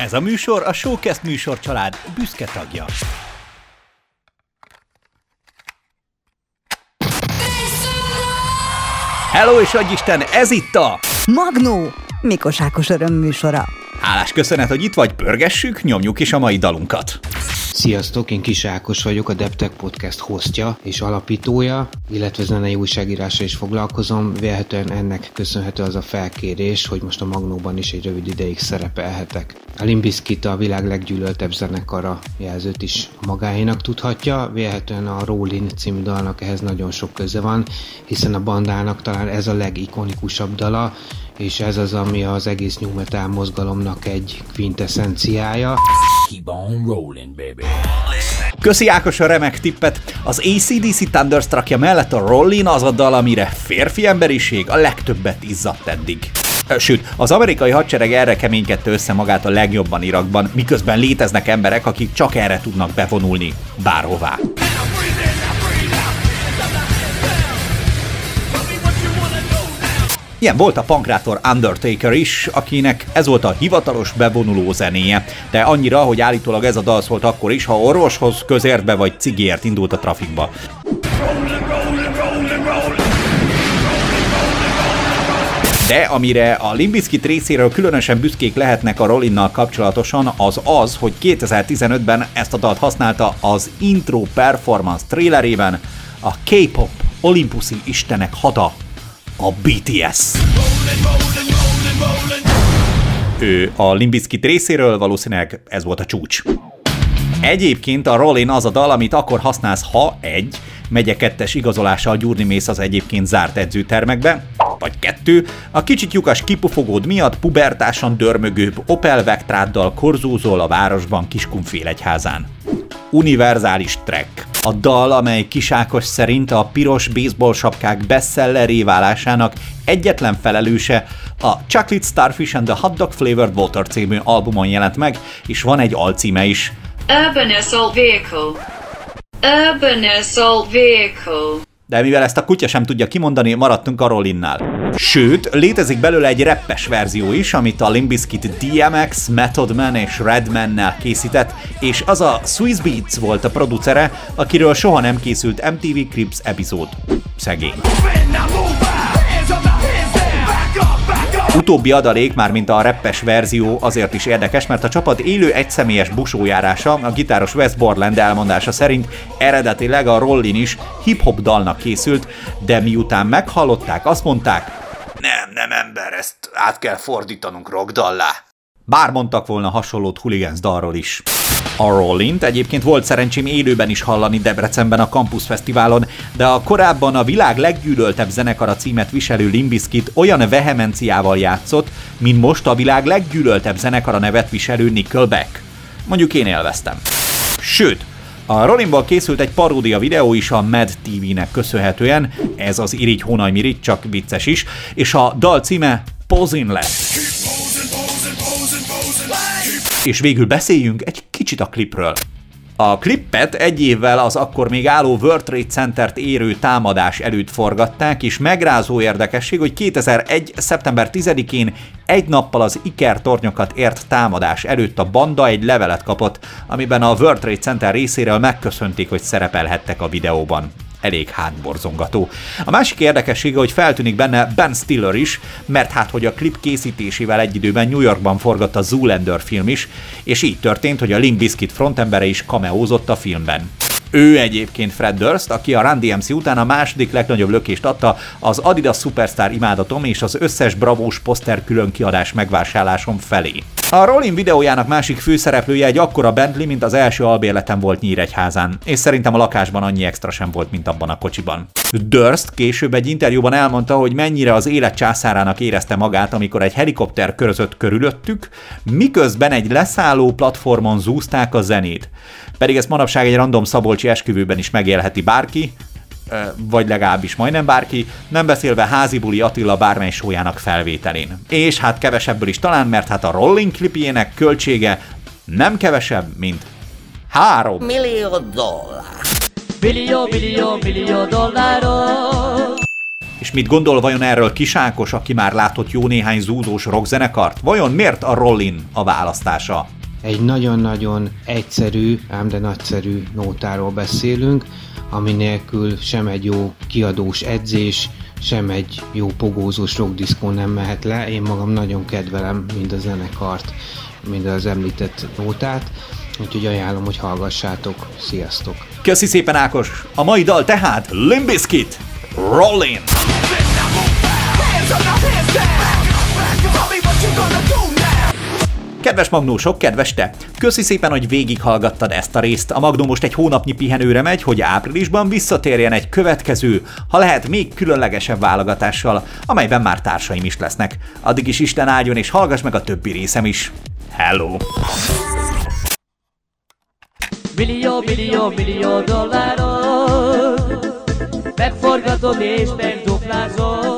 Ez a műsor a Showcast műsor család büszke tagja. Hello és Isten, ez itt a Magnó! Mikos Ákos öröm műsora. Hálás köszönet, hogy itt vagy, pörgessük, nyomjuk is a mai dalunkat. Sziasztok, én Kis Ákos vagyok, a Deptech Podcast hostja és alapítója, illetve zenei újságírással is foglalkozom. Vélhetően ennek köszönhető az a felkérés, hogy most a Magnóban is egy rövid ideig szerepelhetek. A Limbiskit a világ leggyűlöltebb zenekara jelzőt is magáénak tudhatja, vélhetően a Rollin című dalnak ehhez nagyon sok köze van, hiszen a bandának talán ez a legikonikusabb dala, és ez az, ami az egész new metal mozgalomnak egy quintessenciája. Keep on rolling, baby. Köszi Ákos a remek tippet. Az ACDC Thunderstruckja mellett a Rollin az a dal, amire férfi emberiség a legtöbbet izzadt eddig. Sőt, az amerikai hadsereg erre keménykedte össze magát a legjobban Irakban, miközben léteznek emberek, akik csak erre tudnak bevonulni, bárhová. Ilyen volt a pankrátor Undertaker is, akinek ez volt a hivatalos bevonuló zenéje, de annyira, hogy állítólag ez a dal szólt akkor is, ha orvoshoz, közértbe vagy cigért indult a trafikba. De amire a Limbiskit részéről különösen büszkék lehetnek a Rollinnal kapcsolatosan, az az, hogy 2015-ben ezt a dalt használta az intro performance trailerében a K-pop Olympuszi istenek hata a BTS. Ő a Limbiskit részéről valószínűleg ez volt a csúcs. Egyébként a Rollin az a dal, amit akkor használsz, ha egy, megye kettes igazolással gyúrni mész az egyébként zárt edzőtermekbe, vagy kettő, a kicsit lyukas kipufogód miatt pubertásan dörmögőbb Opel Vectráddal korzózol a városban Kiskunfélegyházán. Univerzális track. A dal, amely kisákos szerint a piros baseball sapkák bestselleré válásának egyetlen felelőse, a Chocolate Starfish and the Hot Dog Flavored Water című albumon jelent meg, és van egy alcíme is. Urban Assault Vehicle. Urban Assault Vehicle de mivel ezt a kutya sem tudja kimondani, maradtunk a Rollinnál. Sőt, létezik belőle egy reppes verzió is, amit a Limbiskit DMX, Method Man és Redman-nel készített, és az a Swiss Beats volt a producere, akiről soha nem készült MTV Cribs epizód. Szegény. Utóbbi adalék, már mint a reppes verzió azért is érdekes, mert a csapat élő egyszemélyes busójárása, a gitáros Wes Borland elmondása szerint eredetileg a Rollin is hip-hop dalnak készült, de miután meghallották, azt mondták, nem, nem ember, ezt át kell fordítanunk rockdallá. Bár mondtak volna hasonlót Hooligans dalról is. A Rollint egyébként volt szerencsém élőben is hallani Debrecenben a Campus Fesztiválon, de a korábban a világ leggyűlöltebb zenekara címet viselő Limbiskit olyan vehemenciával játszott, mint most a világ leggyűlöltebb zenekara nevet viselő Nickelback. Mondjuk én élveztem. Sőt, a Rollingból készült egy paródia videó is a Mad TV-nek köszönhetően, ez az irigy hónaj mirigy, csak vicces is, és a dal címe Pozin lett. És végül beszéljünk egy kicsit a klipről. A klippet egy évvel az akkor még álló World Trade Center-t érő támadás előtt forgatták, és megrázó érdekesség, hogy 2001. szeptember 10-én egy nappal az Iker tornyokat ért támadás előtt a banda egy levelet kapott, amiben a World Trade Center részéről megköszönték, hogy szerepelhettek a videóban elég hátborzongató. A másik érdekessége, hogy feltűnik benne Ben Stiller is, mert hát hogy a klip készítésével egy időben New Yorkban forgott a Zoolander film is, és így történt, hogy a Limp Bizkit frontembere is kameózott a filmben. Ő egyébként Fred Durst, aki a Run DMC után a második legnagyobb lökést adta az Adidas Superstar imádatom és az összes bravós poszter külön kiadás megvásárlásom felé. A Rolling videójának másik főszereplője egy akkora Bentley, mint az első albérletem volt Nyíregyházán, és szerintem a lakásban annyi extra sem volt, mint abban a kocsiban. Durst később egy interjúban elmondta, hogy mennyire az élet császárának érezte magát, amikor egy helikopter körözött körülöttük, miközben egy leszálló platformon zúzták a zenét. Pedig ezt manapság egy random szabolcsi esküvőben is megélheti bárki, vagy legalábbis majdnem bárki, nem beszélve házibuli Attila bármely sójának felvételén. És hát kevesebből is talán, mert hát a Rolling klipjének költsége nem kevesebb, mint 3 millió dollár. Millió, millió, millió dollárok. És mit gondol vajon erről Kisákos, aki már látott jó néhány zúzós rockzenekart? Vajon miért a Rollin a választása? Egy nagyon-nagyon egyszerű, ám de nagyszerű nótáról beszélünk, ami nélkül sem egy jó kiadós edzés, sem egy jó pogózós rockdiszkó nem mehet le. Én magam nagyon kedvelem mind a zenekart, mind az említett nótát, úgyhogy ajánlom, hogy hallgassátok. Sziasztok! Köszi szépen Ákos! A mai dal tehát Limbiskit Rollin! Kedves magnósok, kedves te! Köszi szépen, hogy végighallgattad ezt a részt. A Magnó most egy hónapnyi pihenőre megy, hogy áprilisban visszatérjen egy következő, ha lehet még különlegesebb válogatással, amelyben már társaim is lesznek. Addig is Isten áldjon és hallgass meg a többi részem is. Hello! Millió, millió, millió dollárok Megforgatom és megduplázom